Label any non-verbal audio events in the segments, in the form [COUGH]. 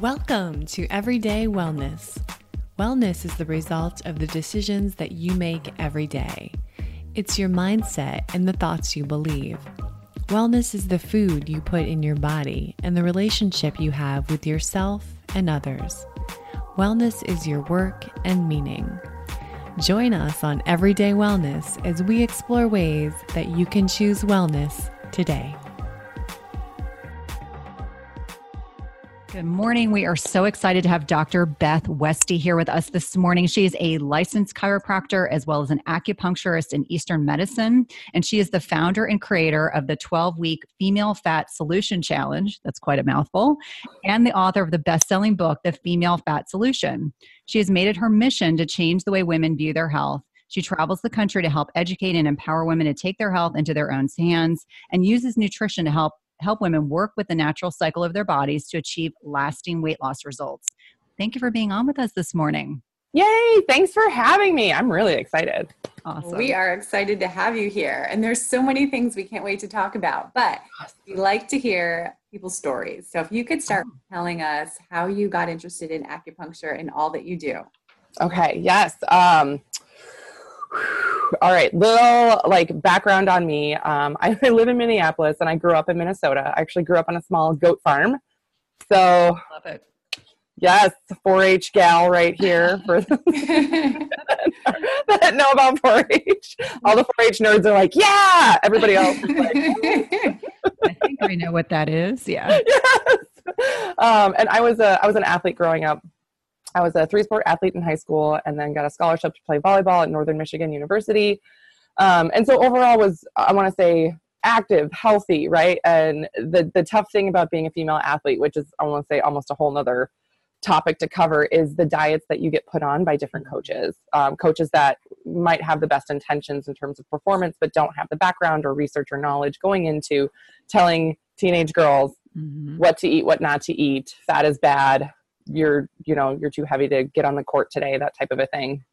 Welcome to Everyday Wellness. Wellness is the result of the decisions that you make every day. It's your mindset and the thoughts you believe. Wellness is the food you put in your body and the relationship you have with yourself and others. Wellness is your work and meaning. Join us on Everyday Wellness as we explore ways that you can choose wellness today. Good morning. We are so excited to have Dr. Beth Westie here with us this morning. She is a licensed chiropractor as well as an acupuncturist in Eastern medicine. And she is the founder and creator of the 12 week Female Fat Solution Challenge. That's quite a mouthful. And the author of the best selling book, The Female Fat Solution. She has made it her mission to change the way women view their health. She travels the country to help educate and empower women to take their health into their own hands and uses nutrition to help help women work with the natural cycle of their bodies to achieve lasting weight loss results. Thank you for being on with us this morning. Yay! Thanks for having me. I'm really excited. Awesome. We are excited to have you here. And there's so many things we can't wait to talk about, but we like to hear people's stories. So if you could start oh. telling us how you got interested in acupuncture and all that you do. Okay, yes. Um, all right, little like background on me. Um, [LAUGHS] I live in Minneapolis and I grew up in Minnesota. I actually grew up on a small goat farm. So, love it. Yes, 4-H gal right here for [LAUGHS] [LAUGHS] that know about 4-H. All the 4-H nerds are like, yeah. Everybody else is like, I think we know what that is. Yeah. Yes. Um, and I was a I was an athlete growing up. I was a three sport athlete in high school and then got a scholarship to play volleyball at Northern Michigan University. Um, and so overall was, I want to say, active, healthy, right? And the, the tough thing about being a female athlete, which is, I want to say, almost a whole nother topic to cover is the diets that you get put on by different coaches um, coaches that might have the best intentions in terms of performance but don't have the background or research or knowledge going into telling teenage girls mm-hmm. what to eat what not to eat fat is bad you're you know you're too heavy to get on the court today that type of a thing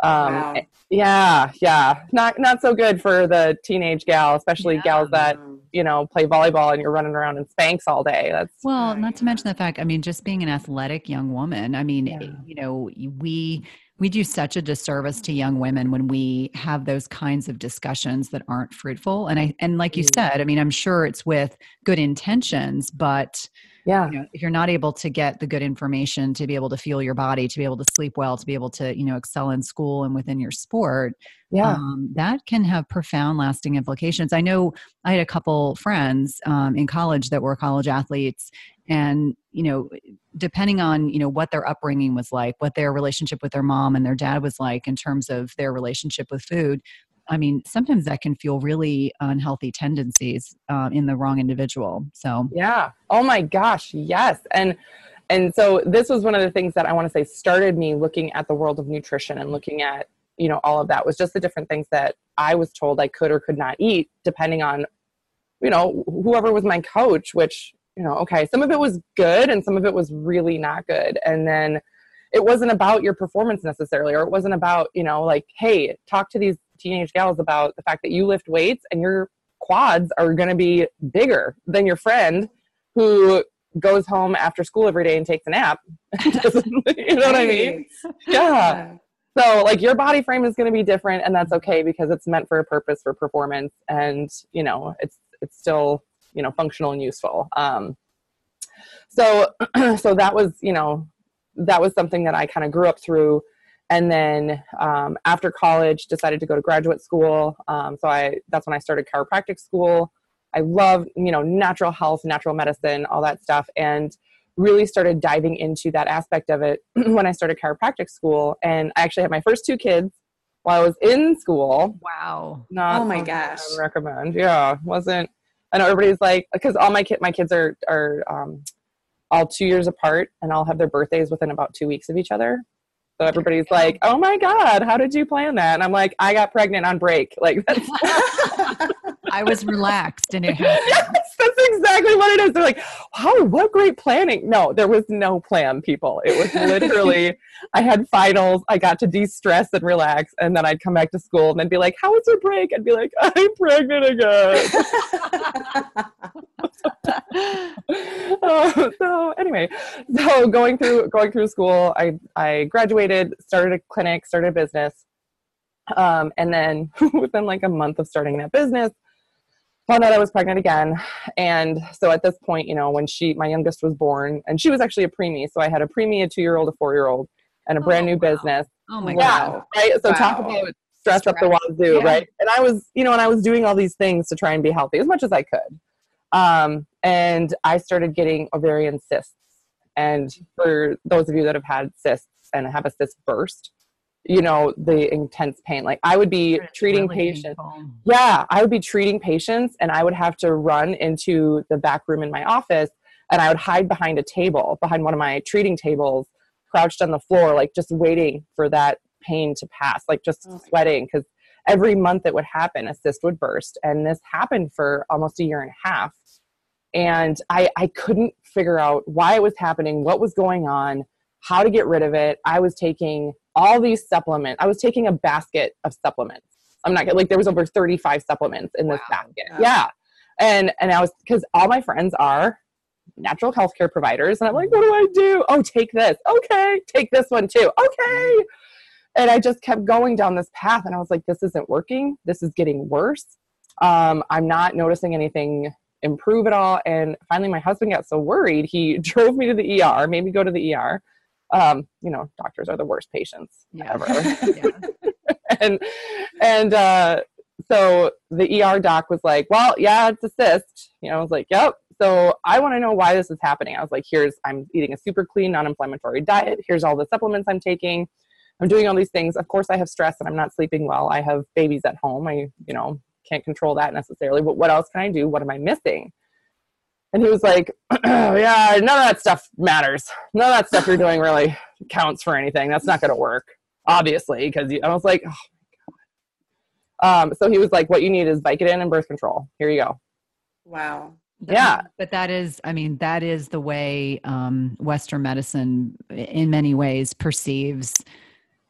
um, wow. yeah yeah not not so good for the teenage gal especially yeah. gals that you know play volleyball and you're running around in Spanx all day that's well not to mention the fact i mean just being an athletic young woman i mean yeah. you know we we do such a disservice to young women when we have those kinds of discussions that aren't fruitful and i and like you mm. said i mean i'm sure it's with good intentions but yeah. you know, if you're not able to get the good information to be able to feel your body to be able to sleep well to be able to you know excel in school and within your sport yeah. um, that can have profound lasting implications. I know i had a couple friends um, in college that were college athletes and you know depending on you know what their upbringing was like what their relationship with their mom and their dad was like in terms of their relationship with food I mean, sometimes that can feel really unhealthy tendencies uh, in the wrong individual. So, yeah. Oh my gosh. Yes. And, and so this was one of the things that I want to say started me looking at the world of nutrition and looking at, you know, all of that was just the different things that I was told I could or could not eat depending on, you know, whoever was my coach, which, you know, okay, some of it was good and some of it was really not good. And then, it wasn't about your performance necessarily or it wasn't about you know like hey talk to these teenage gals about the fact that you lift weights and your quads are going to be bigger than your friend who goes home after school every day and takes a nap. [LAUGHS] you know what I mean? Yeah. So like your body frame is going to be different and that's okay because it's meant for a purpose for performance and you know it's it's still you know functional and useful. Um, so [CLEARS THROAT] so that was you know that was something that I kind of grew up through and then um, after college decided to go to graduate school. Um, so i that's when i started chiropractic school. I love you know natural health natural medicine all that stuff and really started diving into that aspect of it [CLEARS THROAT] when i started chiropractic school. And i actually had my first two kids while i was in school. Wow. Not oh my gosh. I recommend. Yeah wasn't i know everybody's like because all my kid my kids are are um, all two years apart and all have their birthdays within about two weeks of each other so everybody's like, "Oh my god, how did you plan that?" And I'm like, "I got pregnant on break." Like [LAUGHS] that's [LAUGHS] I was relaxed and it happened. Yes, that's exactly what it is. They're like, "Wow, what great planning!" No, there was no plan, people. It was literally, I had finals. I got to de-stress and relax, and then I'd come back to school and then be like, "How was your break?" I'd be like, "I'm pregnant again." [LAUGHS] uh, [LAUGHS] so anyway, so going through going through school, I I graduated, started a clinic, started a business, um, and then [LAUGHS] within like a month of starting that business, found out I was pregnant again. And so at this point, you know, when she my youngest was born, and she was actually a preemie, so I had a preemie, a two year old, a four year old, and a brand Oh, new wow. business. Oh my yeah, god. right. So talk about stress up the wazoo, Yeah. right? And I was, you know, and I was doing all these things to try and be healthy as much as I could. Um, and I started getting ovarian cysts. And for those of you that have had cysts and have a cyst burst, you know the intense pain. Like I would be It's treating really patients. painful. Yeah, I would be treating patients, and I would have to run into the back room in my office, and I would hide behind a table, behind one of my treating tables, crouched on the floor, like just waiting for that pain to pass, like just Oh sweating because every month it would happen, a cyst would burst, and this happened for almost a year and a half, and I I couldn't figure out why it was happening, what was going on, how to get rid of it. I was taking all these supplements. I was taking a basket of supplements. I'm not like there was over 35 supplements in this Wow. basket. Yeah. Yeah. And and I was because all my friends are natural healthcare providers, and I'm like, what do I do? Oh, take this. Okay, take this one too. Okay. And I just kept going down this path, and I was like, this isn't working. This is getting worse. Um, I'm not noticing anything improve at all. And finally, my husband got so worried, he [LAUGHS] drove me to the ER, made me go to the ER. Um, you know, doctors are the worst patients Yeah. ever. Yeah. [LAUGHS] [LAUGHS] and and uh, so the ER doc was like, "Well, yeah, it's a cyst." You know, I was like, "Yep." So I want to know why this is happening. I was like, "Here's I'm eating a super clean, non-inflammatory diet. Here's all the supplements I'm taking. I'm doing all these things. Of course, I have stress and I'm not sleeping well. I have babies at home. I, you know, can't control that necessarily. But what else can I do? What am I missing?" And he was like, [CLEARS THROAT] "Yeah, none of that stuff matters. None of that stuff you're doing really counts for anything. That's not going to work." obviously, because I was like, oh my god. Um, so he was like, what you need is Vicodin and birth control. Here you go. Wow. Yeah. But that is, I mean, that is the way um, Western medicine, in many ways, perceives,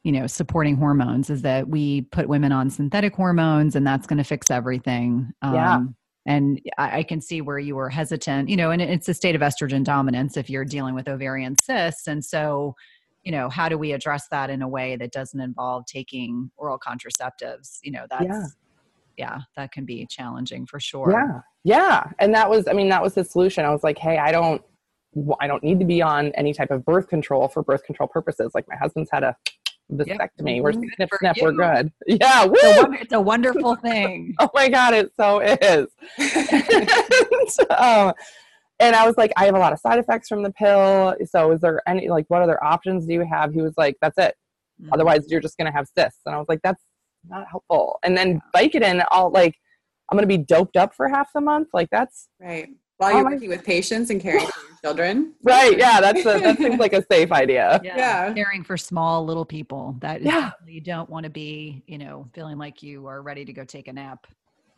you know, supporting hormones is that we put women on synthetic hormones and that's going to fix everything. Um, Yeah. And I, I can see where you were hesitant, you know, and it's a state of estrogen dominance if you're dealing with ovarian cysts. And so, you know, how do we address that in a way that doesn't involve taking oral contraceptives? You know, that's, Yeah. yeah, that can be challenging for sure. Yeah. Yeah. And that was, I mean, that was the solution. I was like, hey, I don't, I don't need to be on any type of birth control for birth control purposes. Like my husband's had a vasectomy. We're Good snip, snip, we're good. [LAUGHS] Yeah. Woo! It's a, it's a wonderful [LAUGHS] thing. oh my God, it so is. and, [LAUGHS] um, and I was like, I have a lot of side effects from the pill. So is there any, like, what other options do you have? He was like, that's it. Mm. otherwise you're just going to have cysts and i was like that's not helpful and then vicodin i'll like i'm going to be doped up for half the month like that's Right. While you're my- working with patients and caring for your children. right yeah [LAUGHS] that's a, that seems like a safe idea Yeah. Caring for small little people. that Yeah. you don't want to be, you know, feeling like you are ready to go take a nap.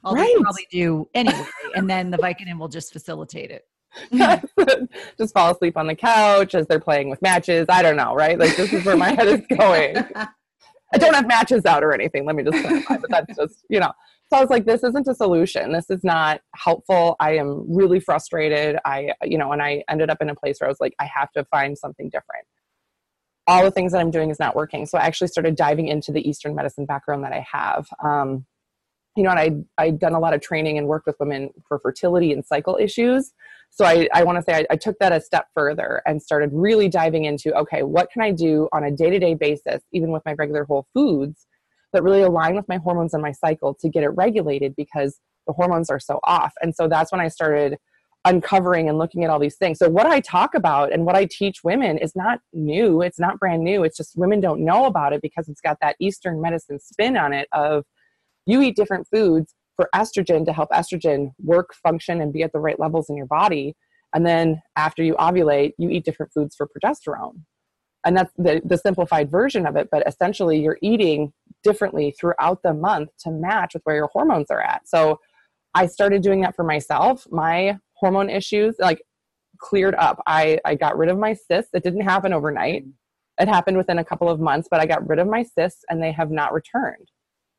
Although Right. you probably do anyway. and then the Vicodin will just facilitate it. [LAUGHS] Mm-hmm. just fall asleep on the couch as they're playing with matches i don't know right like this is where my head is going [LAUGHS] i don't have matches out or anything let me just clarify but that's just you know so i was like this isn't a solution. This is not helpful. I am really frustrated. I you know and i ended up in a place where i was like i have to find something different. All the things that i'm doing is not working. So i actually started diving into the eastern medicine background that i have. Um, you know and i i'd done a lot of training and worked with women for fertility and cycle issues. So i, I want to say I, I took that a step further and started really diving into okay what can i do on a day-to-day basis even with my regular whole foods that really align with my hormones and my cycle to get it regulated because the hormones are so off and so that's when i started uncovering and looking at all these things so what i talk about and what i teach women is not new it's not brand new it's just women don't know about it because it's got that eastern medicine spin on it of you eat different foods for estrogen to help estrogen work, function, and be at the right levels in your body. And then after you ovulate, you eat different foods for progesterone. And that's the, the simplified version of it. But essentially, you're eating differently throughout the month to match with where your hormones are at. So I started doing that for myself. My hormone issues, like, cleared up. I, I got rid of my cysts. It didn't happen overnight. It happened within a couple of months, but I got rid of my cysts and they have not returned.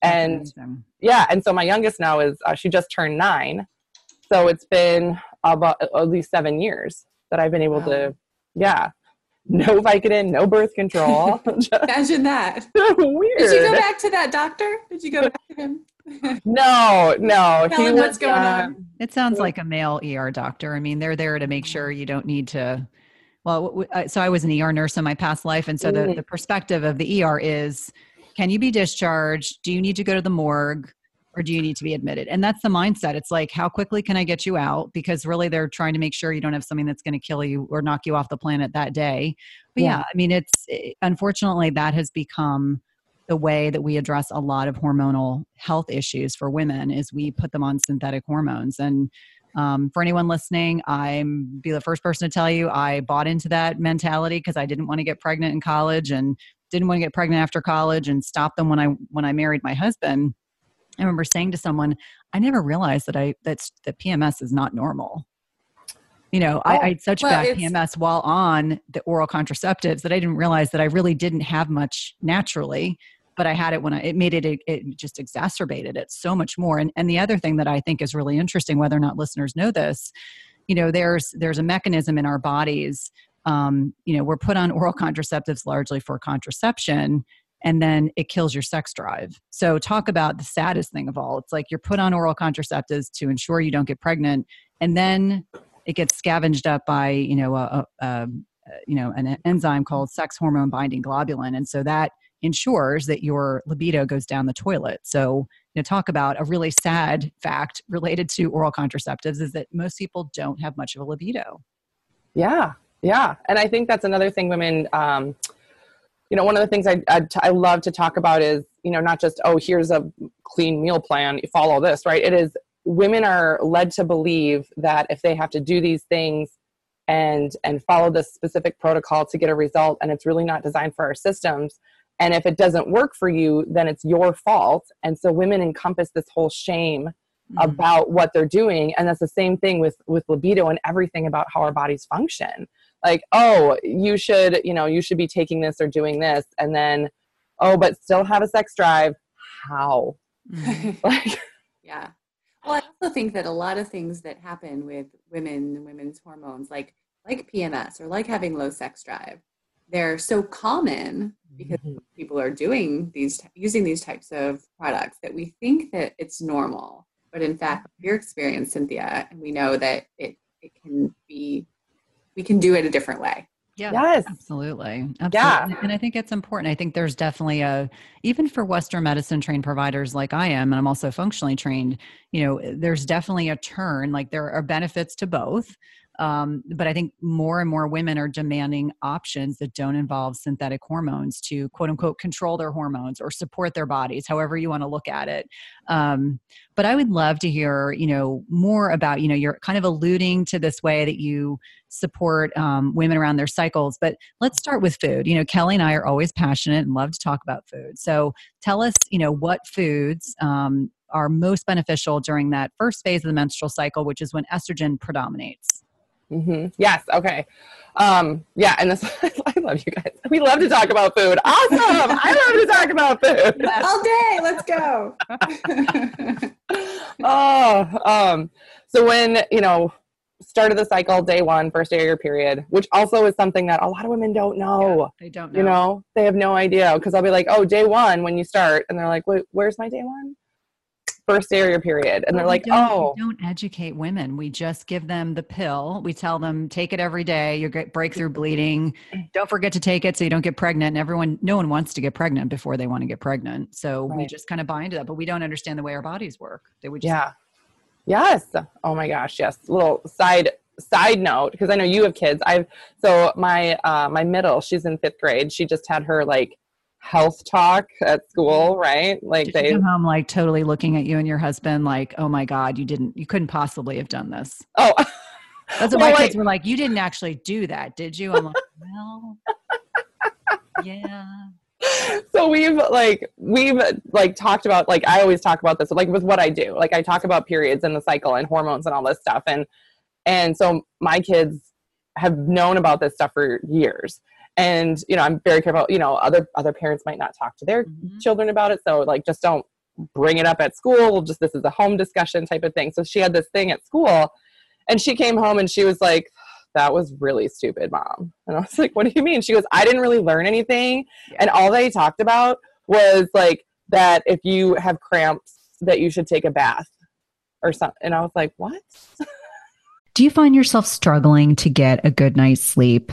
And Amazing. yeah and so my youngest now is uh, she just turned nine so it's been about at least seven years that I've been able wow. to, yeah. No Vicodin, no birth control. [LAUGHS] [LAUGHS] Imagine that. [LAUGHS] Weird. Did you go back to that doctor? Did you go back to him? no, no. Tell him what's going uh, on. It sounds like a male ER doctor. I mean, they're there to make sure you don't need to. Well, so I was an ER nurse in my past life, and so the, mm. the perspective of the ER is: Can you be discharged? Do you need to go to the morgue? Or do you need to be admitted? And that's the mindset. It's like, how quickly can I get you out? Because really, they're trying to make sure you don't have something that's going to kill you or knock you off the planet that day. But yeah, yeah I mean, it's it, unfortunately that has become the way that we address a lot of hormonal health issues for women is we put them on synthetic hormones and um, for anyone listening i'm be the first person to tell you i bought into that mentality because i didn't want to get pregnant in college and didn't want to get pregnant after college and stopped them when i when i married my husband I remember saying to someone, I never realized that I that's that PMS is not normal. You know, oh, I, I, had such well, bad PMS while on the oral contraceptives that I didn't realize that I really didn't have much naturally, but I had it when I it made it it, it just exacerbated it so much more. And and the other thing that I think is really interesting, whether or not listeners know this, you know, there's there's a mechanism in our bodies. Um, you know, we're put on oral contraceptives largely for contraception and then it kills your sex drive. So, talk about the saddest thing of all. It's like you're put on oral contraceptives to ensure you don't get pregnant, and then it gets scavenged up by you know a, a, a you know an enzyme called sex hormone binding globulin, and so that ensures that your libido goes down the toilet. So, you know, talk about a really sad fact related to oral contraceptives is that most people don't have much of a libido. Yeah, yeah, and I think that's another thing women. Um, you know, one of the things I, I, I love to talk about is, you know, not just, oh, here's a clean meal plan, follow this, right? It is women are led to believe that if they have to do these things and and follow this specific protocol to get a result and it's really not designed for our systems and if it doesn't work for you then it's your fault and so women encompass this whole shame mm-hmm. about what they're doing and that's the same thing with with libido and everything about how our bodies function like oh you should you know you should be taking this or doing this and then oh but still have a sex drive. How? Mm-hmm. [LAUGHS] like yeah. Well i also think that a lot of things that happen with women women's hormones like like pms or like having low sex drive they're so common because mm-hmm. people are doing these using these types of products that we think that it's normal. But in fact your experience cynthia and we know that it it can be we can do it a different way. Yeah. Yes. Absolutely. Absolutely. Yeah. And I think it's important. I think there's definitely a, even for Western medicine trained providers like I am, and I'm also functionally trained, you know, there's definitely a turn. Like there are benefits to both. Um, but I think more and more women are demanding options that don't involve synthetic hormones to quote unquote control their hormones or support their bodies, however you want to look at it. Um, but I would love to hear, you know, more about, you know, you're kind of alluding to this way that you support um, women around their cycles. But let's start with food. You know, Kelly and I are always passionate and love to talk about food. So tell us, you know, what foods um, are most beneficial during that first phase of the menstrual cycle, which is when estrogen predominates. Mm-hmm. Yes. Okay. Um, yeah. And this, [LAUGHS] I love you guys. We love to talk about food. Awesome. I love to talk about food all day. Let's go. [LAUGHS] oh, um, so when, you know, start of the cycle, day one, first day of your period, which also is something that a lot of women don't know. Yeah, they don't know. You know, they have no idea because I'll be like, oh, day one when you start. And they're like, wait, where's my day one? First area period. And they're like oh we don't educate women. We just give them the pill. We tell them take it every day. You get breakthrough bleeding. Don't forget to take it so you don't get pregnant. And everyone no one wants to get pregnant before they want to get pregnant. So right. we just kind of buy into that but we don't understand the way our bodies work. They would just yeah. Yes. Oh my gosh yes. Little side side note because i know you have kids. I've so my uh my middle she's in fifth grade. She just had her like health talk at school, right? Like Did they come home like totally looking at you and your husband like, "Oh my god, you didn't you couldn't possibly have done this." Oh. That's what [LAUGHS] well, my kids were like, "You didn't actually do that, did you?" I'm like, "Well, yeah." so we've like we've like talked about like I always talk about this like with what I do. Like I talk about periods and the cycle and hormones and all this stuff and and so my kids have known about this stuff for years and you know i'm very careful you know other other parents might not talk to their mm-hmm. children about it so like just don't bring it up at school just this is a home discussion type of thing so she had this thing at school and she came home and she was like, that was really stupid, mom. And I was like, what do you mean? She goes, I didn't really learn anything. Yeah. And all they talked about was like that if you have cramps, that you should take a bath or something. And I was like, what? [LAUGHS] Do you find yourself struggling to get a good night's sleep?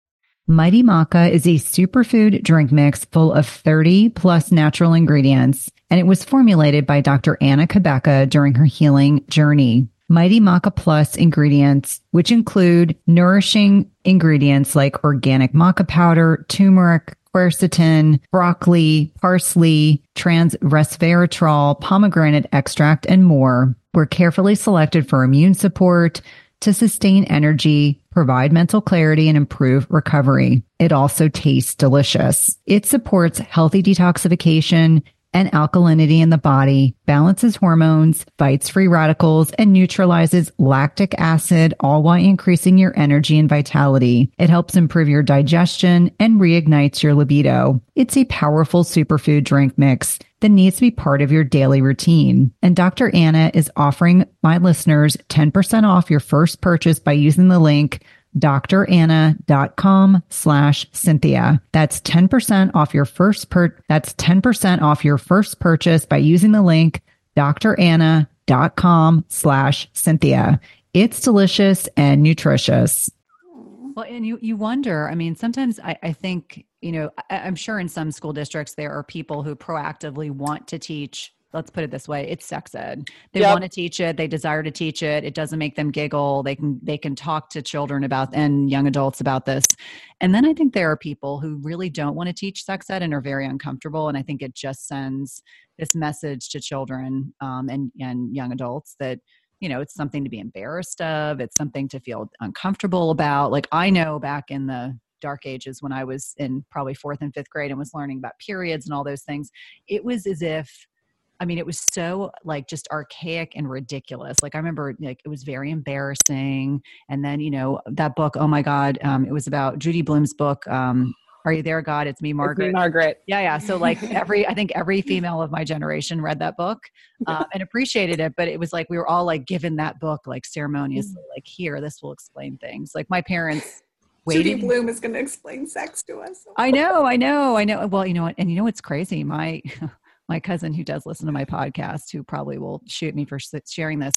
Mighty Maca is a superfood drink mix full of 30 plus natural ingredients, and it was formulated by Dr. Anna Cabeca during her healing journey. Mighty Maca Plus ingredients, which include nourishing ingredients like organic maca powder, turmeric, quercetin, broccoli, parsley, trans resveratrol, pomegranate extract, and more, were carefully selected for immune support, to sustain energy, provide mental clarity, and improve recovery. It also tastes delicious. It supports healthy detoxification and alkalinity in the body, balances hormones, fights free radicals, and neutralizes lactic acid, all while increasing your energy and vitality. It helps improve your digestion and reignites your libido. It's a powerful superfood drink mix that needs to be part of your daily routine. And Dr. Anna is offering my listeners 10% off your first purchase by using the link dranna.com slash Cynthia. That's 10% off your first per, that's 10% off your first purchase by using the link dranna.com slash Cynthia. It's delicious and nutritious. Well, and you, you wonder, I mean, sometimes I, I think, you know, I, I'm sure in some school districts, there are people who proactively want to teach let's put it this way it's sex ed. They yep. want to teach it they desire to teach it it doesn't make them giggle they can they can talk to children about and young adults about this. And then i think there are people who really don't want to teach sex ed and are very uncomfortable and i think it just sends this message to children um, and and young adults that you know it's something to be embarrassed of it's something to feel uncomfortable about. Like i know back in the dark ages when i was in probably fourth and fifth grade and was learning about periods and all those things it was as if I mean, it was so like just archaic and ridiculous. Like I remember, like it was very embarrassing. And then, you know, that book. Oh my God, um, it was about Judy Blume's book. Um, are you there, God? It's me, Margaret. It's me, Margaret. Yeah, yeah. So like [LAUGHS] every, I think every female of my generation read that book uh, and appreciated it. But it was like we were all like given that book like ceremoniously, mm. like here, this will explain things. Like my parents. Waited. Judy Blume is going to explain sex to us. I know, I know, I know. Well, you know what? And you know what's crazy? My [LAUGHS] my cousin who does listen to my podcast, who probably will shoot me for sharing this.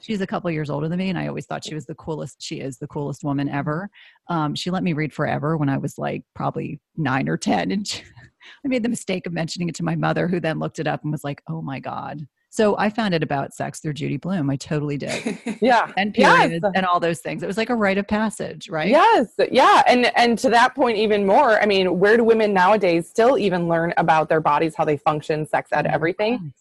She's a couple years older than me, and I always thought she was the coolest. She is the coolest woman ever. Um, she let me read forever when I was like probably nine or ten, and she, [LAUGHS] I made the mistake of mentioning it to my mother, who then looked it up and was like, "Oh my god." So I found it about sex through Judy Blume. I totally did. [LAUGHS] Yeah. And Yes. periods and all those things. It was like a rite of passage, right? Yes, yeah, and and to that point, even more. I mean, where do women nowadays still even learn about their bodies, how they function, sex ed, oh everything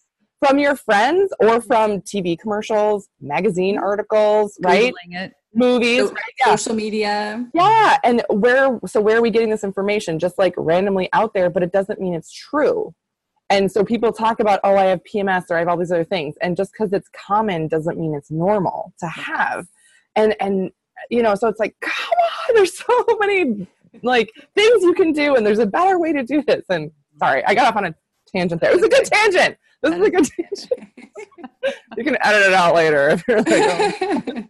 from your friends or from TV commercials, magazine mm-hmm. articles, right? It. Movies, So- right? Yeah. Social media. Yeah, and where so where are we getting this information? Just like randomly out there, but it doesn't mean it's true. And so people talk about, oh, I have PMS or I have all these other things, and just because it's common doesn't mean it's normal to have. And and you know, so it's like, come on, [LAUGHS] there's so many like things you can do, and there's a better way to do this. And sorry, I got off on a tangent there. It was a good tangent. This is a good tangent. [LAUGHS] You can edit it out later if you're like, oh.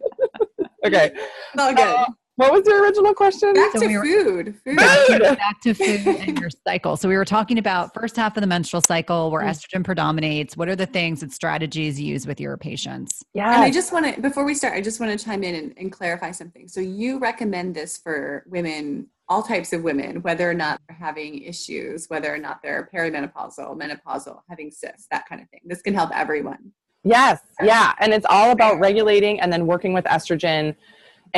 [LAUGHS] okay. all good. Uh, what was your original question? Back so to we were- food. Food. Food. Back to food and your [LAUGHS] cycle. So we were talking about first half of the menstrual cycle where Mm. estrogen predominates. What are the things and strategies you use with your patients? Yeah. And I just want to, before we start, I just want to chime in and, and clarify something. So you recommend this for women, all types of women, whether or not they're having issues, whether or not they're perimenopausal, menopausal, having cysts, that kind of thing. This can help everyone. Yes, yeah. And it's all about regulating and then working with estrogen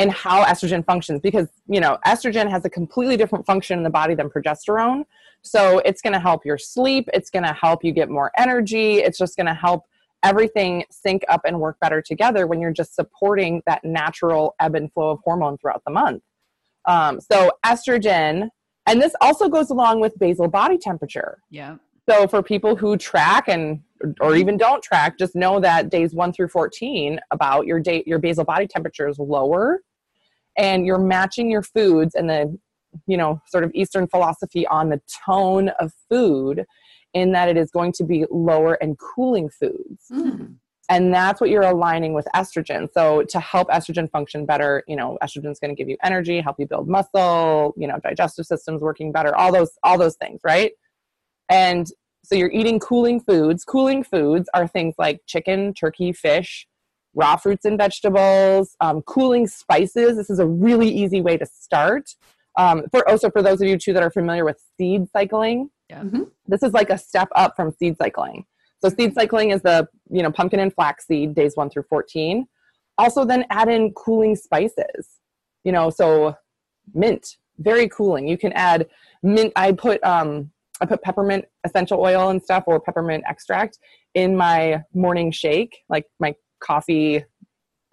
and how estrogen functions because, you know, estrogen has a completely different function in the body than progesterone. So it's going to help your sleep, it's going to help you get more energy, it's just going to help everything sync up and work better together when you're just supporting that natural ebb and flow of hormone throughout the month. Um, so estrogen, and this also goes along with basal body temperature. Yeah. So for people who track and or even don't track, just know that days 1 through 14 about your date your basal body temperature is lower and you're matching your foods and the you know sort of eastern philosophy on the tone of food in that it is going to be lower and cooling foods. Mm. and that's what you're aligning with estrogen. So to help estrogen function better you know estrogen is going to give you energy help you build muscle you know digestive systems working better all those all those things right? And so you're eating cooling foods. Cooling foods are things like chicken turkey fish raw fruits and vegetables um, cooling spices. This is a really easy way to start. Um, for also for those of you too that are familiar with seed cycling Yeah. Mhm. this is like a step up from seed cycling. So seed cycling is the you know pumpkin and flax seed days 1 through 14 also then add in cooling spices you know so mint very cooling. You can add mint i put um i put peppermint essential oil and stuff or peppermint extract in my morning shake like my coffee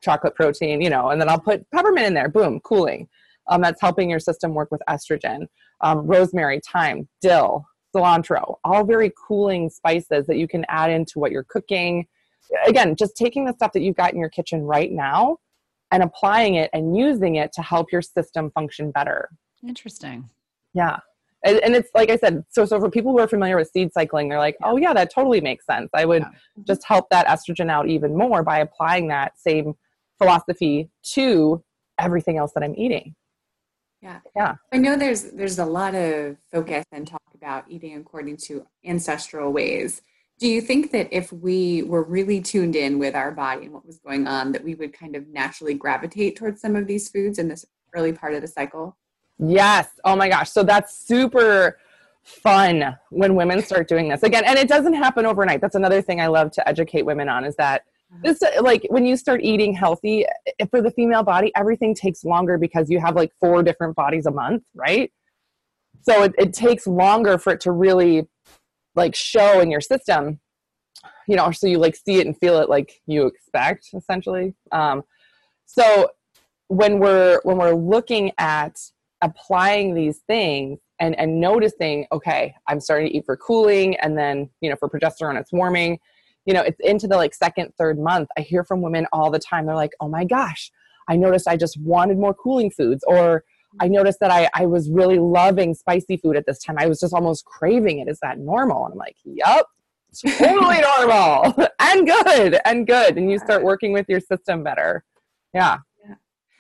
chocolate protein you know and then i'll put peppermint in there. Boom cooling. Um, that's helping your system work with estrogen. Um, rosemary thyme dill cilantro all very cooling spices that you can add into what you're cooking. Again just taking the stuff that you've got in your kitchen right now and applying it and using it to help your system function better. Interesting. yeah and, and it's like i said so so for people who are familiar with seed cycling they're like oh yeah that totally makes sense i would Yeah. just help that estrogen out even more by applying that same philosophy to everything else that i'm eating Yeah. Yeah. I know there's there's a lot of focus and talk about eating according to ancestral ways. Do you think that if we were really tuned in with our body and what was going on, that we would kind of naturally gravitate towards some of these foods in this early part of the cycle? Yes. Oh my gosh. So that's super fun when women start doing this again. And it doesn't happen overnight. That's another thing I love to educate women on is that this like when you start eating healthy eh, for the female body, everything takes longer because you have like four different bodies a month, right? So it, it takes longer for it to really like show in your system, you know, so you like see it and feel it like you expect essentially. Um, so when we're when we're looking at applying these things and and noticing okay i'm starting to eat for cooling and then you know for progesterone it's warming. You know it's into the like second third month i hear from women all the time. They're like oh my gosh i noticed i just wanted more cooling foods or i noticed that i i was really loving spicy food at this time. I was just almost craving it. Is that normal? And i'm like yep totally [LAUGHS] normal [LAUGHS] and good and good. And you start working with your system better. Yeah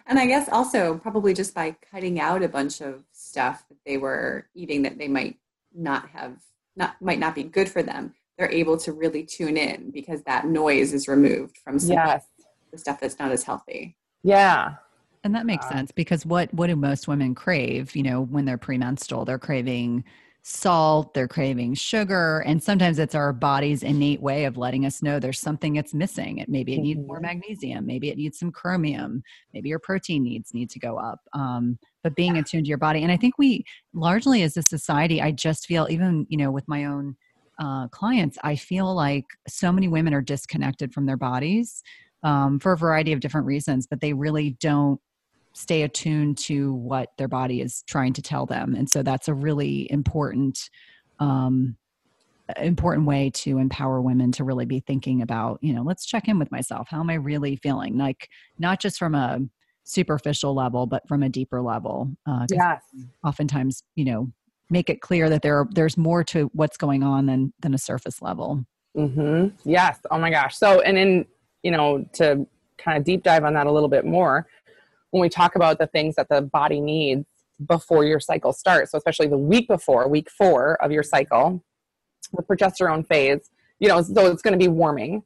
And I guess also probably just by cutting out a bunch of stuff that they were eating that they might not have not might not be good for them, they're able to really tune in because that noise is removed from some yes the stuff that's not as healthy. yeah And that makes Uh, sense because what what do most women crave? You know, when they're premenstrual, they're craving salt, they're craving sugar, and sometimes it's our body's innate way of letting us know there's something it's missing. It maybe it needs more Mhm. magnesium, maybe it needs some chromium, maybe your protein needs need to go up. Um, but being attuned to your body, and I think we largely as a society, I just feel even you know with my own uh, clients, I feel like so many women are disconnected from their bodies um, for a variety of different reasons, but they really don't stay attuned to what their body is trying to tell them and so that's a really important um important way to empower women to really be thinking about you know let's check in with myself how am i really feeling like not just from a superficial level but from a deeper level uh Yes. oftentimes you know make it clear that there are, there's more to what's going on than than a surface level Mm-hmm. Yes. Oh my gosh. So, and in, you know, to kind of deep dive on that a little bit more, when we talk about the things that the body needs before your cycle starts, so especially the week before, week four of your cycle, the progesterone phase, you know, so it's going to be warming.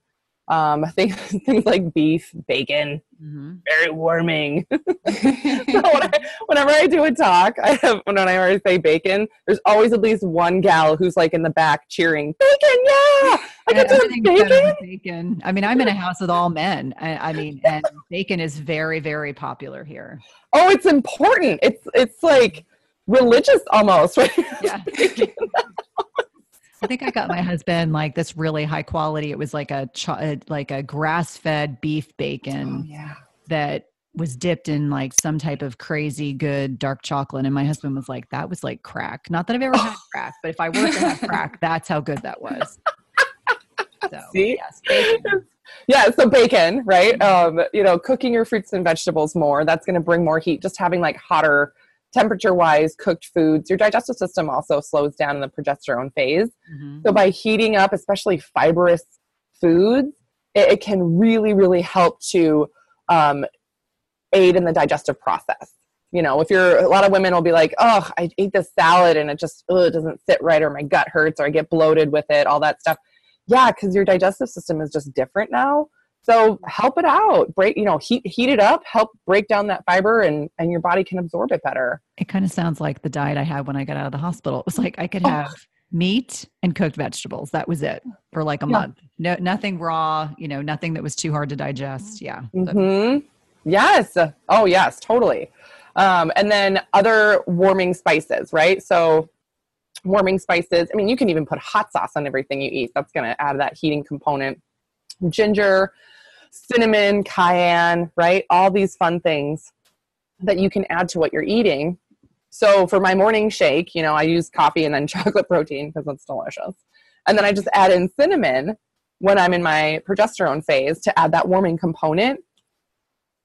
Um, things, [LAUGHS] things like beef, bacon, very warming. [LAUGHS] [LAUGHS] so when I, whenever I do a talk, I have whenever I say bacon, there's always at least one gal who's like in the back cheering, "Bacon, yeah! I to have bacon." bacon. I mean, I'm in a house with all men. I, I mean, and bacon is very, very popular here. Oh, it's important. It's it's like religious almost. Right? Yeah. I think I got my husband like this really high quality. It was like a cho- uh, like a grass fed beef bacon yeah. that was dipped in like some type of crazy good dark chocolate. And my husband was like, "That was like crack." Not that I've ever had [LAUGHS] crack, but if I were to have crack, that's how good that was. So, [LAUGHS] See? yes, bacon. yeah so bacon right um you know cooking your fruits and vegetables more that's going to bring more heat just having like hotter temperature wise cooked foods your digestive system also slows down in the progesterone phase. Mhm. so by heating up especially fibrous foods it, it can really really help to um, aid in the digestive process. You know if you're a lot of women will be like oh i ate this salad and it just ugh, it doesn't sit right or my gut hurts or i get bloated with it all that stuff. Yeah because your digestive system is just different now so help it out break you know heat heat it up help break down that fiber and and your body can absorb it better It kind of sounds like the diet I had when I got out of the hospital. It was like I could Oh. have meat and cooked vegetables. That was it for like a Yeah. month. No, nothing raw. You know, nothing that was too hard to digest. Yeah. Hmm Yes. Oh, yes, totally. Um, and then other warming spices, right? So, warming spices. I mean, you can even put hot sauce on everything you eat. That's going to add that heating component. Ginger, cinnamon, cayenne, right? All these fun things that you can add to what you're eating. So, for my morning shake, you know, I use coffee and then [LAUGHS] chocolate protein because it's delicious. And then I just add in cinnamon when I'm in my progesterone phase to add that warming component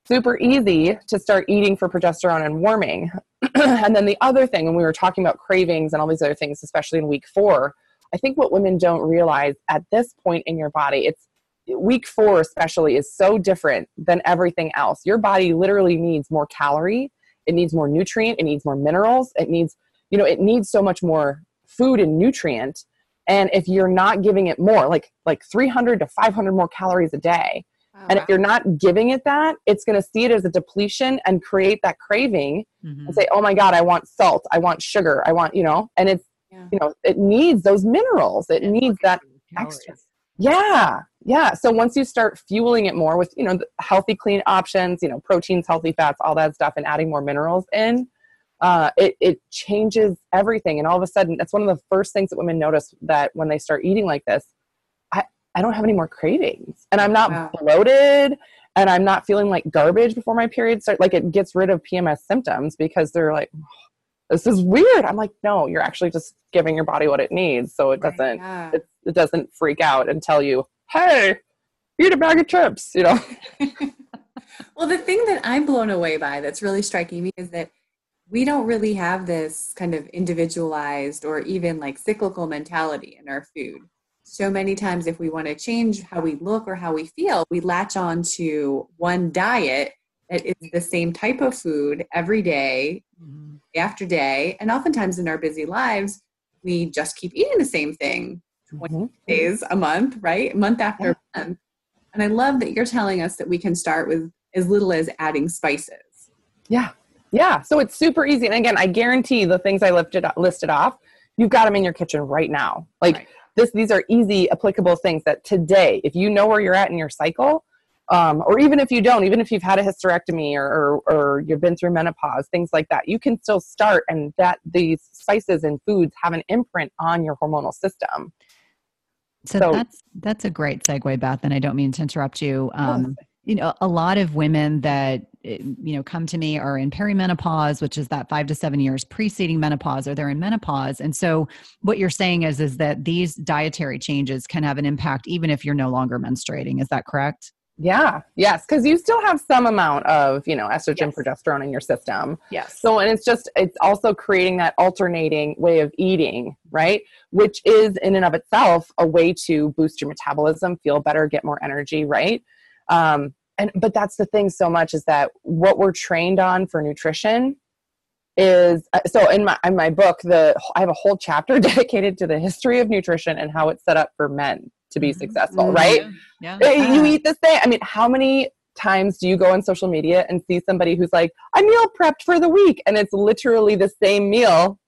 super easy to start eating for progesterone and warming. [CLEARS THROAT] and then the other thing, when we were talking about cravings and all these other things, especially in week four, I think what women don't realize at this point in your body, it's week four especially is so different than everything else. Your body literally needs more calorie, it needs more nutrient, it needs more minerals, it needs, you know, it needs so much more food and nutrient. And if you're not giving it more, like like 300 to 500 more calories a day, Oh, and if you're not giving it that, it's going to see it as a depletion and create that craving Mhm. and say, "Oh my god, I want salt, I want sugar, I want, you know." And it's, Yeah. you know, it needs those minerals. It And needs that extra. Yeah. Yeah. So once you start fueling it more with, you know, the healthy clean options, you know, proteins, healthy fats, all that stuff and adding more minerals in, uh, it, it changes everything. And all of a sudden, that's one of the first things that women notice that when they start eating like this, I, I don't have any more cravings and I'm not Wow. bloated and I'm not feeling like garbage before my period start. Like it gets rid of PMS symptoms because they're like, this is weird. I'm like, no, you're actually just giving your body what it needs. So it doesn't, Yeah. it, it doesn't freak out and tell you, hey, eat a bag of chips, you know? [LAUGHS] well, the thing that I'm blown away by that's really striking me is that we don't really have this kind of individualized or even like cyclical mentality in our food. So many times, if we want to change how we look or how we feel, we latch on to one diet that is the same type of food every day, Mhm. day after day. And oftentimes in our busy lives, we just keep eating the same thing Mhm. days a month, right? Month after month. And I love that you're telling us that we can start with as little as adding spices. Yeah. Yeah. So it's super easy. And again, I guarantee the things I lifted listed off, you've got them in your kitchen right now. Like Right. this, these are easy, applicable things that today, if you know where you're at in your cycle, um, or even if you don't, even if you've had a hysterectomy or, or, or you've been through menopause, things like that, you can still start. And that these spices and foods have an imprint on your hormonal system. So, So- that's that's a great segue, Beth. And I don't mean to interrupt you. Um, you know, a lot of women that eh, you know come to me are in perimenopause, which is that five to seven years preceding menopause, or they're in menopause. And so, what you're saying is is that these dietary changes can have an impact even if you're no longer menstruating. Is that correct? Yeah, yes, because you still have some amount of, you know, estrogen, Yes. progesterone in your system. Yes. So, and it's just, it's also creating that alternating way of eating, right? Which is in and of itself a way to boost your metabolism, feel better, get more energy, right? Um, and, but that's the thing so much is that what we're trained on for nutrition is uh, so in my in my book the I have a whole chapter [LAUGHS] dedicated to the history of nutrition and how it's set up for men to be Mhm. successful, right? Yeah. Uh, you Ah. eat the same. I mean, how many times do you go on social media and see somebody who's like, I meal prepped for the week, and it's literally the same meal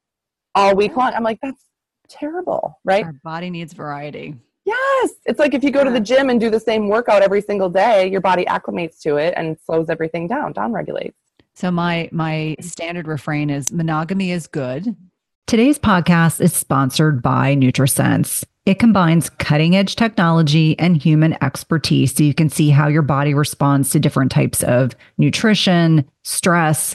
all week long? I'm like, that's terrible, right? Our body needs variety. Yes. It's like if you go to the gym and do the same workout every single day, your body acclimates to it and slows everything down, down regulates. So my my standard refrain is monogamy is good. Today's podcast is sponsored by NutriSense. It combines cutting edge technology and human expertise so you can see how your body responds to different types of nutrition, stress,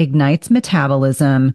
ignites metabolism,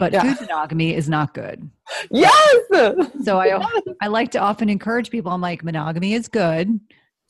But yeah. food monogamy is not good. Yes. So I, [LAUGHS] I like to often encourage people. I'm like, monogamy is good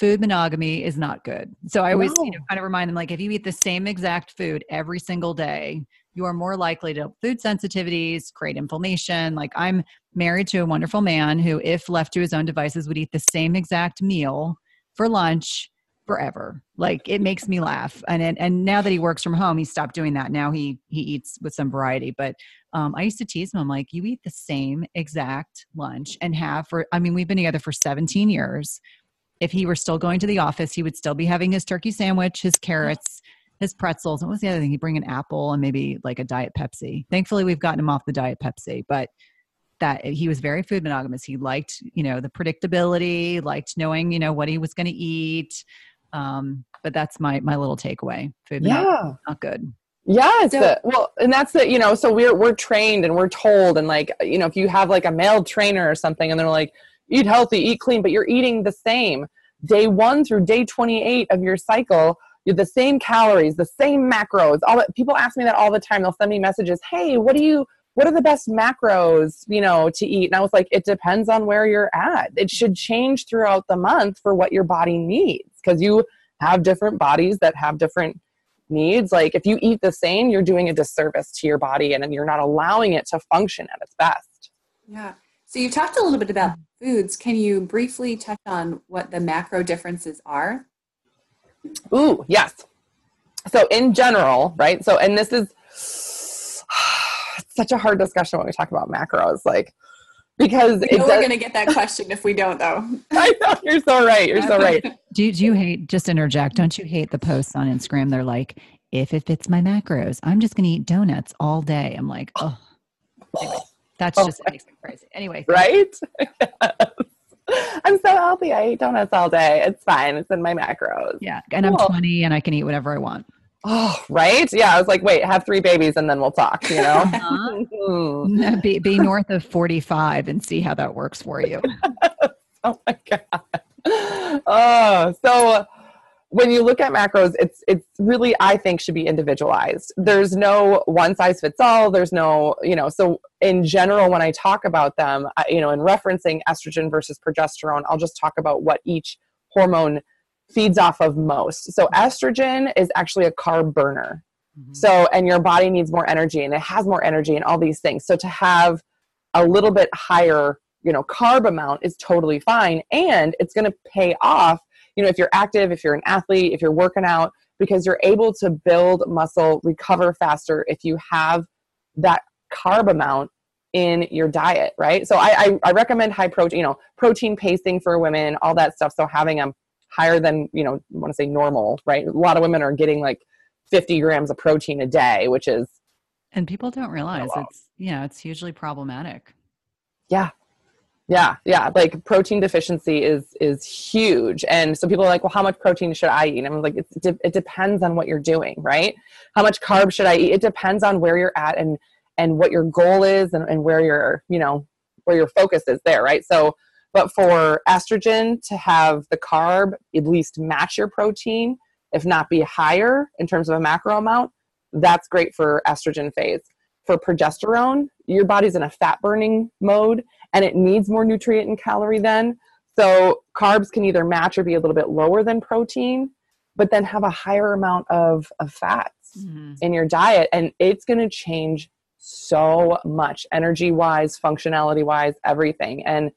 food monogamy is not good. So I always no. you know, kind of remind them like if you eat the same exact food every single day, you are more likely to food sensitivities, create inflammation. Like I'm married to a wonderful man who, if left to his own devices, would eat the same exact meal for lunch forever. Like it makes me laugh. And and, and now that he works from home, he stopped doing that. Now he he eats with some variety. But um, I used to tease him. I'm like, you eat the same exact lunch and have for. I mean, we've been together for 17 years. If he were still going to the office, he would still be having his turkey sandwich, his carrots his pretzels. And what was the other thing? He'd bring an apple and maybe like a diet Pepsi. Thankfully, we've gotten him off the diet Pepsi, but that he was very food monogamous. He liked, you know, the predictability, liked knowing, you know, what he was going to eat. Um, but that's my my little takeaway. Food yeah, not good. Yes. So, well, and that's the, you know, so we're we're trained and we're told and like, you know, if you have like a male trainer or something and they're like, eat healthy, eat clean, but you're eating the same day 1 through day 28 of your cycle, You're the same calories, the same macros. All that people ask me that all the time. They'll send me messages, "Hey, what do you what are the best macros, you know, to eat?" And I was like, "It depends on where you're at. It should change throughout the month for what your body needs because you have different bodies that have different needs. Like if you eat the same, you're doing a disservice to your body and you're not allowing it to function at its best." Yeah. So you talked a little bit about foods. Can you briefly touch on what the macro differences are? Ooh, yes. So in general, right? So and this is [SIGHS] such a hard discussion when we talk about macros, like because we know we're going to get that question if we don't, though. [LAUGHS] I know you're so right. You're so right. [LAUGHS] Do, do you hate? Just interject. Don't you hate the posts on Instagram? They're like, if it fits my macros, I'm just going to eat donuts all day. I'm like, oh, anyway, that's oh, just makes me crazy. Anyway, right? [LAUGHS] I'm so healthy. I eat donuts all day. It's fine. It's in my macros. Yeah. And cool. I'm 20 and I can eat whatever I want. Oh, right. Yeah. I was like, wait, have three babies and then we'll talk, you know? [LAUGHS] Uh-huh. be, be north of 45 and see how that works for you. [LAUGHS] oh my God. Oh, so when you look at macros it's it's really i think should be individualized there's no one size fits all there's no you know so in general when i talk about them you know in referencing estrogen versus progesterone i'll just talk about what each hormone feeds off of most. So estrogen is actually a carb burner. Mm-hmm. so and your body needs more energy and it has more energy and all these things. So to have a little bit higher you know carb amount is totally fine and it's going to pay off you know if you're active if you're an athlete if you're working out because you're able to build muscle recover faster if you have that carb amount in your diet right? So I, I, I recommend high protein you know protein pacing for women all that stuff. So having them higher than you know I want to say normal right a lot of women are getting like 50 grams of protein a day which is and people don't realize it's you know it's hugely problematic yeah yeah, yeah. Like protein deficiency is is huge, and so people are like, "Well, how much protein should I eat?" And I'm like, it, it depends on what you're doing, right? How much carb should I eat? It depends on where you're at and and what your goal is and, and where your you know where your focus is there, right? So, but for estrogen to have the carb at least match your protein, if not be higher in terms of a macro amount, that's great for estrogen phase. For progesterone, your body's in a fat burning mode and it needs more nutrient and calorie then. So carbs can either match or be a little bit lower than protein, but then have a higher amount of, of fats mm-hmm. in your diet. And it's going to change so much energy wise, functionality wise, everything. And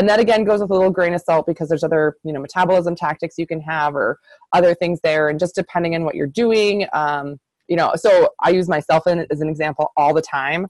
and that again goes with a little grain of salt because there's other you know metabolism tactics you can have or other things there. And just depending on what you're doing um, you know so i use myself in, as an example all the time.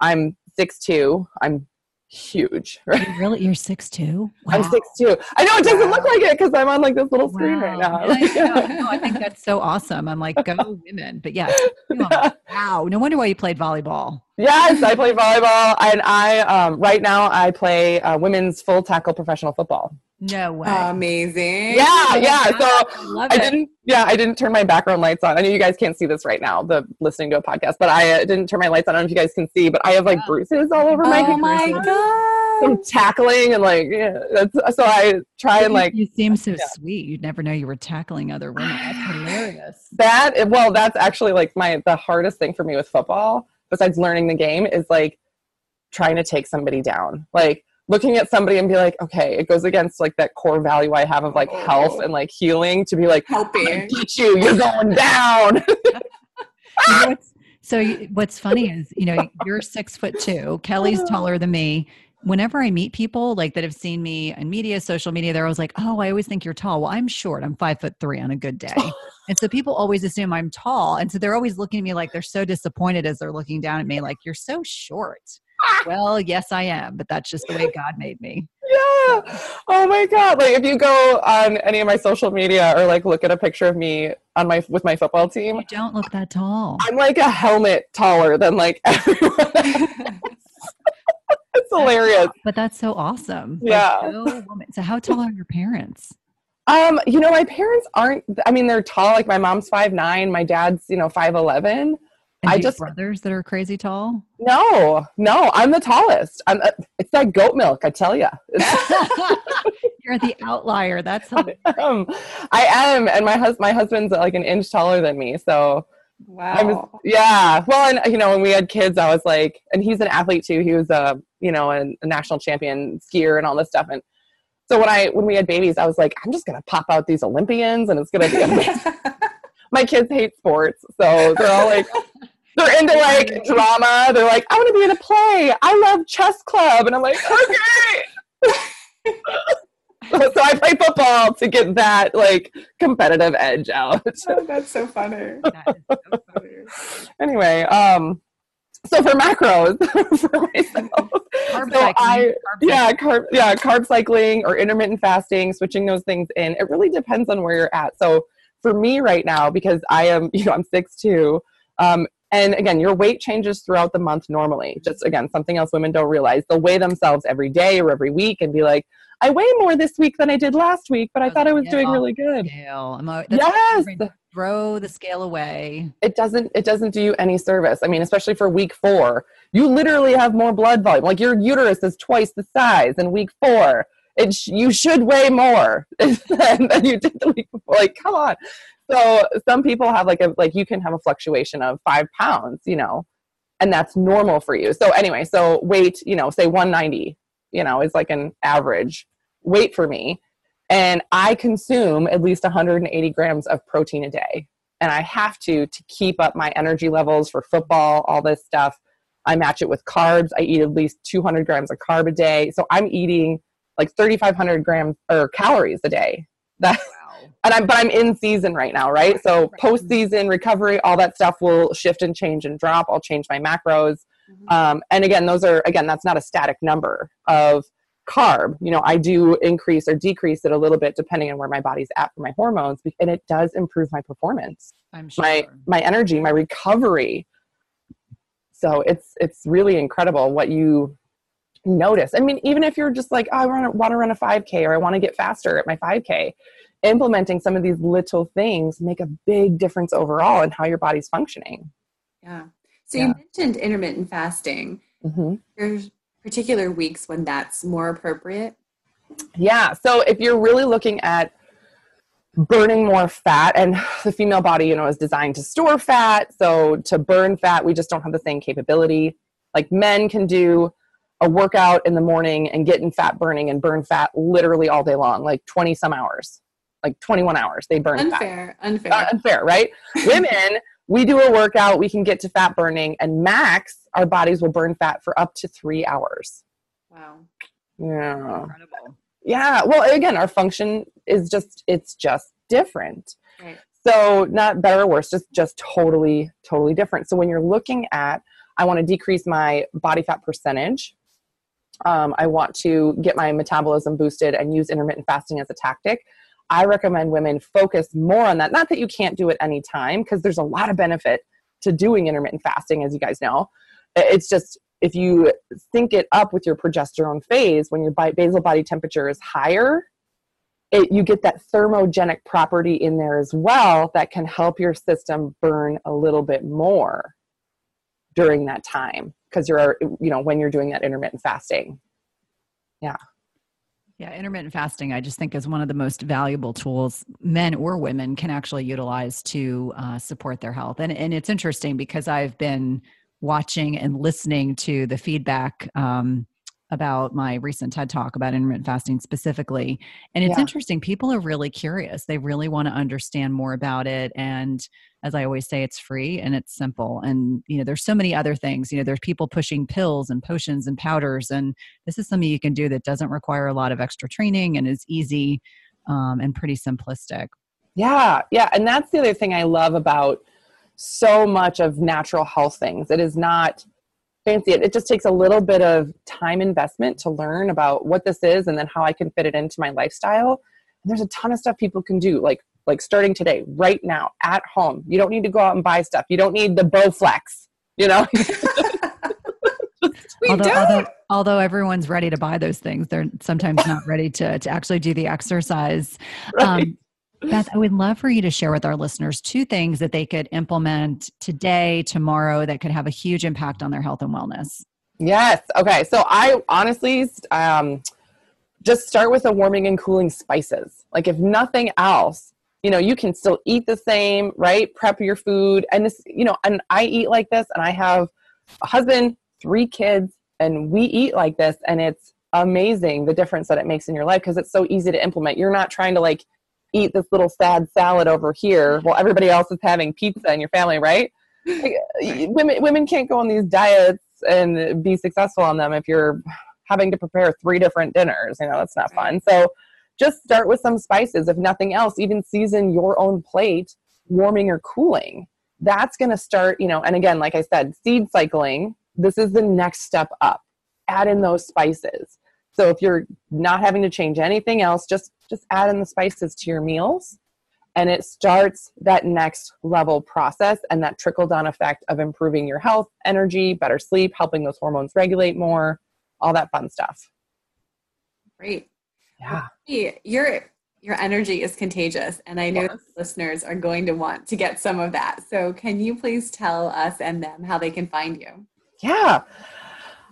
I'm 6'2 i'm huge [LAUGHS] right? you really you're 6'2 wow. i'm 6'2 i know it doesn't wow. look like it because i'm on like this little screen right now. Yeah, no, I think [LAUGHS] that's so awesome. I'm like go women. But yeah. Wow. No wonder why you played volleyball. Yes, I play volleyball, and I um, right now I play uh, women's full tackle professional football. No way! Amazing. Yeah, [LAUGHS] yeah. So I, I didn't. Yeah, I didn't turn my background lights on. I know you guys can't see this right now, the listening to a podcast, but I uh, didn't turn my lights on. I don't know if you guys can see, but I have like bruises all over my. Oh my god! From tackling and like yeah, that's, so I try and like. You seem so yeah. sweet. You'd never know you were tackling other women. That's [SIGHS] hilarious. That well, that's actually like my the hardest thing for me with football besides learning the game is like trying to take somebody down like looking at somebody and be like okay it goes against like that core value i have of like oh. health and like healing to be like helping. get you. You're going down. [LAUGHS] You know so what's funny is you know you're six foot two. Kelly's oh. taller than me. Whenever I meet people like that have seen me in media, social media, they're always like, "Oh, I always think you're tall." Well, I'm short. I'm five foot three on a good day, [LAUGHS] and so people always assume I'm tall, and so they're always looking at me like they're so disappointed as they're looking down at me, like you're so short. [LAUGHS] well, yes, I am, but that's just the way God made me. Yeah. Oh my God. Like if you go on any of my social media or like look at a picture of me on my with my football team, you don't look that tall. I'm like a helmet taller than like [LAUGHS] everyone [LAUGHS] it's hilarious. But that's so awesome. Yeah. So, so, how tall are your parents? Um, you know, my parents aren't. I mean, they're tall. Like my mom's five nine. My dad's you know five eleven. I just brothers that are crazy tall. No, no, I'm the tallest. I'm. Uh, it's like goat milk, I tell you. [LAUGHS] You're the outlier. That's um, I am, and my husband, my husband's like an inch taller than me. So Wow. Was, yeah. Well, and you know, when we had kids, I was like, and he's an athlete too. He was a, you know, a, a national champion skier and all this stuff. And so when I, when we had babies, I was like, I'm just going to pop out these Olympians and it's going to be [LAUGHS] amazing. My kids hate sports. So they're all like, [LAUGHS] they're into like drama. They're like, I want to be in a play. I love chess club. And I'm like, okay. [LAUGHS] so I play football to get that like competitive edge out. [LAUGHS] oh, that's so funny. That so funny. anyway, um, so for macros [LAUGHS] for myself, carb so cycling, I carb yeah carb yeah carb cycling or intermittent fasting, switching those things in. It really depends on where you're at. So for me right now, because I am you know I'm six two. Um, and again, your weight changes throughout the month normally. Just again, something else women don't realize. They'll weigh themselves every day or every week and be like, I weigh more this week than I did last week, but I thought I was doing really good. Scale. A, yes. Throw the scale away. It doesn't. It doesn't do you any service. I mean, especially for week four, you literally have more blood volume. Like your uterus is twice the size in week four. It sh- you should weigh more [LAUGHS] than, than you did the week before. Like, come on. So some people have like a like you can have a fluctuation of five pounds, you know, and that's normal for you. So anyway, so weight, you know, say 190, you know, is like an average weight for me. And I consume at least 180 grams of protein a day. And I have to to keep up my energy levels for football, all this stuff. I match it with carbs. I eat at least 200 grams of carb a day. So I'm eating like 3,500 grams or calories a day. That, [LAUGHS] wow. and I'm, but I'm in season right now, right? So post season recovery, all that stuff will shift and change and drop. I'll change my macros. Mm-hmm. Um, and again, those are, again, that's not a static number of carb you know i do increase or decrease it a little bit depending on where my body's at for my hormones and it does improve my performance I'm sure. my my energy my recovery so it's it's really incredible what you notice i mean even if you're just like oh, i want to run a 5k or i want to get faster at my 5k implementing some of these little things make a big difference overall in how your body's functioning yeah so yeah. you mentioned intermittent fasting mm-hmm. there's particular weeks when that's more appropriate? Yeah. So if you're really looking at burning more fat and the female body you know is designed to store fat so to burn fat we just don't have the same capability like men can do a workout in the morning and get in fat burning and burn fat literally all day long like 20 some hours like 21 hours they burn unfair fat. unfair uh, unfair right [LAUGHS] women we do a workout we can get to fat burning and max our bodies will burn fat for up to three hours. Wow. Yeah. Incredible. Yeah. Well, again, our function is just, it's just different. Right. So not better or worse, just just totally, totally different. So when you're looking at, I want to decrease my body fat percentage. Um, I want to get my metabolism boosted and use intermittent fasting as a tactic. I recommend women focus more on that. Not that you can't do it anytime, because there's a lot of benefit to doing intermittent fasting, as you guys know. It's just if you sync it up with your progesterone phase, when your basal body temperature is higher, it, you get that thermogenic property in there as well that can help your system burn a little bit more during that time because you're you know when you're doing that intermittent fasting yeah yeah, intermittent fasting, I just think, is one of the most valuable tools men or women can actually utilize to uh, support their health. And, and it's interesting because I've been watching and listening to the feedback um, about my recent TED talk about intermittent fasting specifically. And it's yeah. interesting. People are really curious. They really want to understand more about it. And as I always say, it's free and it's simple. And, you know, there's so many other things. You know, there's people pushing pills and potions and powders. And this is something you can do that doesn't require a lot of extra training and is easy um, and pretty simplistic. Yeah. Yeah. And that's the other thing I love about so much of natural health things. It is not fancy it. It just takes a little bit of time investment to learn about what this is and then how I can fit it into my lifestyle. And there's a ton of stuff people can do, like like starting today, right now, at home. You don't need to go out and buy stuff. You don't need the Bowflex, you know. [LAUGHS] [LAUGHS] although, although, although, everyone's ready to buy those things, they're sometimes not ready to, to actually do the exercise. [LAUGHS] Right. Um, Beth, I would love for you to share with our listeners two things that they could implement today, tomorrow, that could have a huge impact on their health and wellness. Yes. Okay. So I honestly um, just start with the warming and cooling spices. Like, if nothing else, you know, you can still eat the same, right? Prep your food. And this, you know, and I eat like this, and I have a husband, three kids, and we eat like this. And it's amazing the difference that it makes in your life because it's so easy to implement. You're not trying to like, eat this little sad salad over here while everybody else is having pizza in your family, right? Like, women women can't go on these diets and be successful on them if you're having to prepare three different dinners. You know, that's not fun. So just start with some spices. If nothing else, even season your own plate, warming or cooling. That's going to start, you know, and again, like I said, seed cycling, this is the next step up. Add in those spices. So if you're not having to change anything else, just just add in the spices to your meals and it starts that next level process and that trickle down effect of improving your health, energy, better sleep, helping those hormones regulate more, all that fun stuff. Great. Yeah. Your your energy is contagious and I know yes. listeners are going to want to get some of that. So can you please tell us and them how they can find you? Yeah.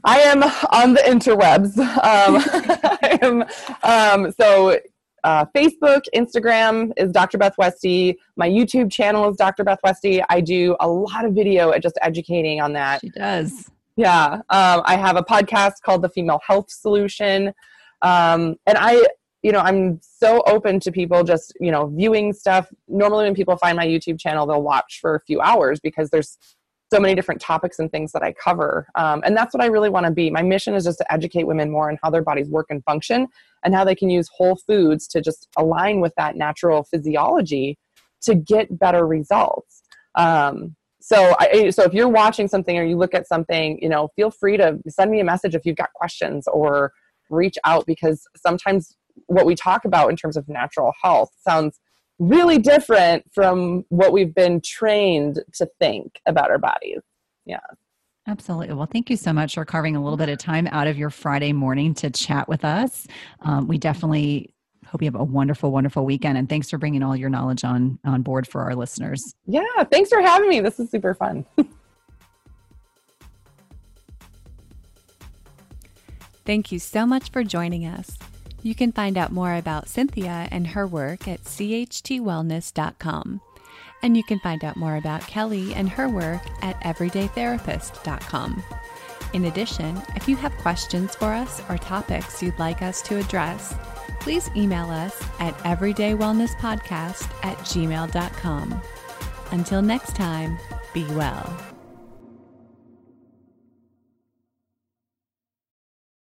I am on the interwebs. Um, [LAUGHS] I am, um, so uh, Facebook, Instagram is Dr. Beth Westie. My YouTube channel is Dr. Beth Westie. I do a lot of video at just educating on that. She does. Yeah. Um, I have a podcast called The Female Health Solution. Um, and I, you know, I'm so open to people just, you know, viewing stuff. Normally, when people find my YouTube channel, they'll watch for a few hours because there's so many different topics and things that I cover. Um, and that's what I really want to be. My mission is just to educate women more on how their bodies work and function and how they can use whole foods to just align with that natural physiology to get better results. Um, so, I, so if you're watching something or you look at something, you know, feel free to send me a message if you've got questions or reach out because sometimes what we talk about in terms of natural health sounds really different from what we've been trained to think about our bodies. Yeah. Absolutely. Well, thank you so much for carving a little bit of time out of your Friday morning to chat with us. Um, we definitely hope you have a wonderful, wonderful weekend. And thanks for bringing all your knowledge on on board for our listeners. Yeah. Thanks for having me. This is super fun. [LAUGHS] Thank you so much for joining us. You can find out more about Cynthia and her work at chtwellness.com. And you can find out more about Kelly and her work at everydaytherapist.com. In addition, if you have questions for us or topics you'd like us to address, please email us at everydaywellnesspodcast at gmail.com. Until next time, be well.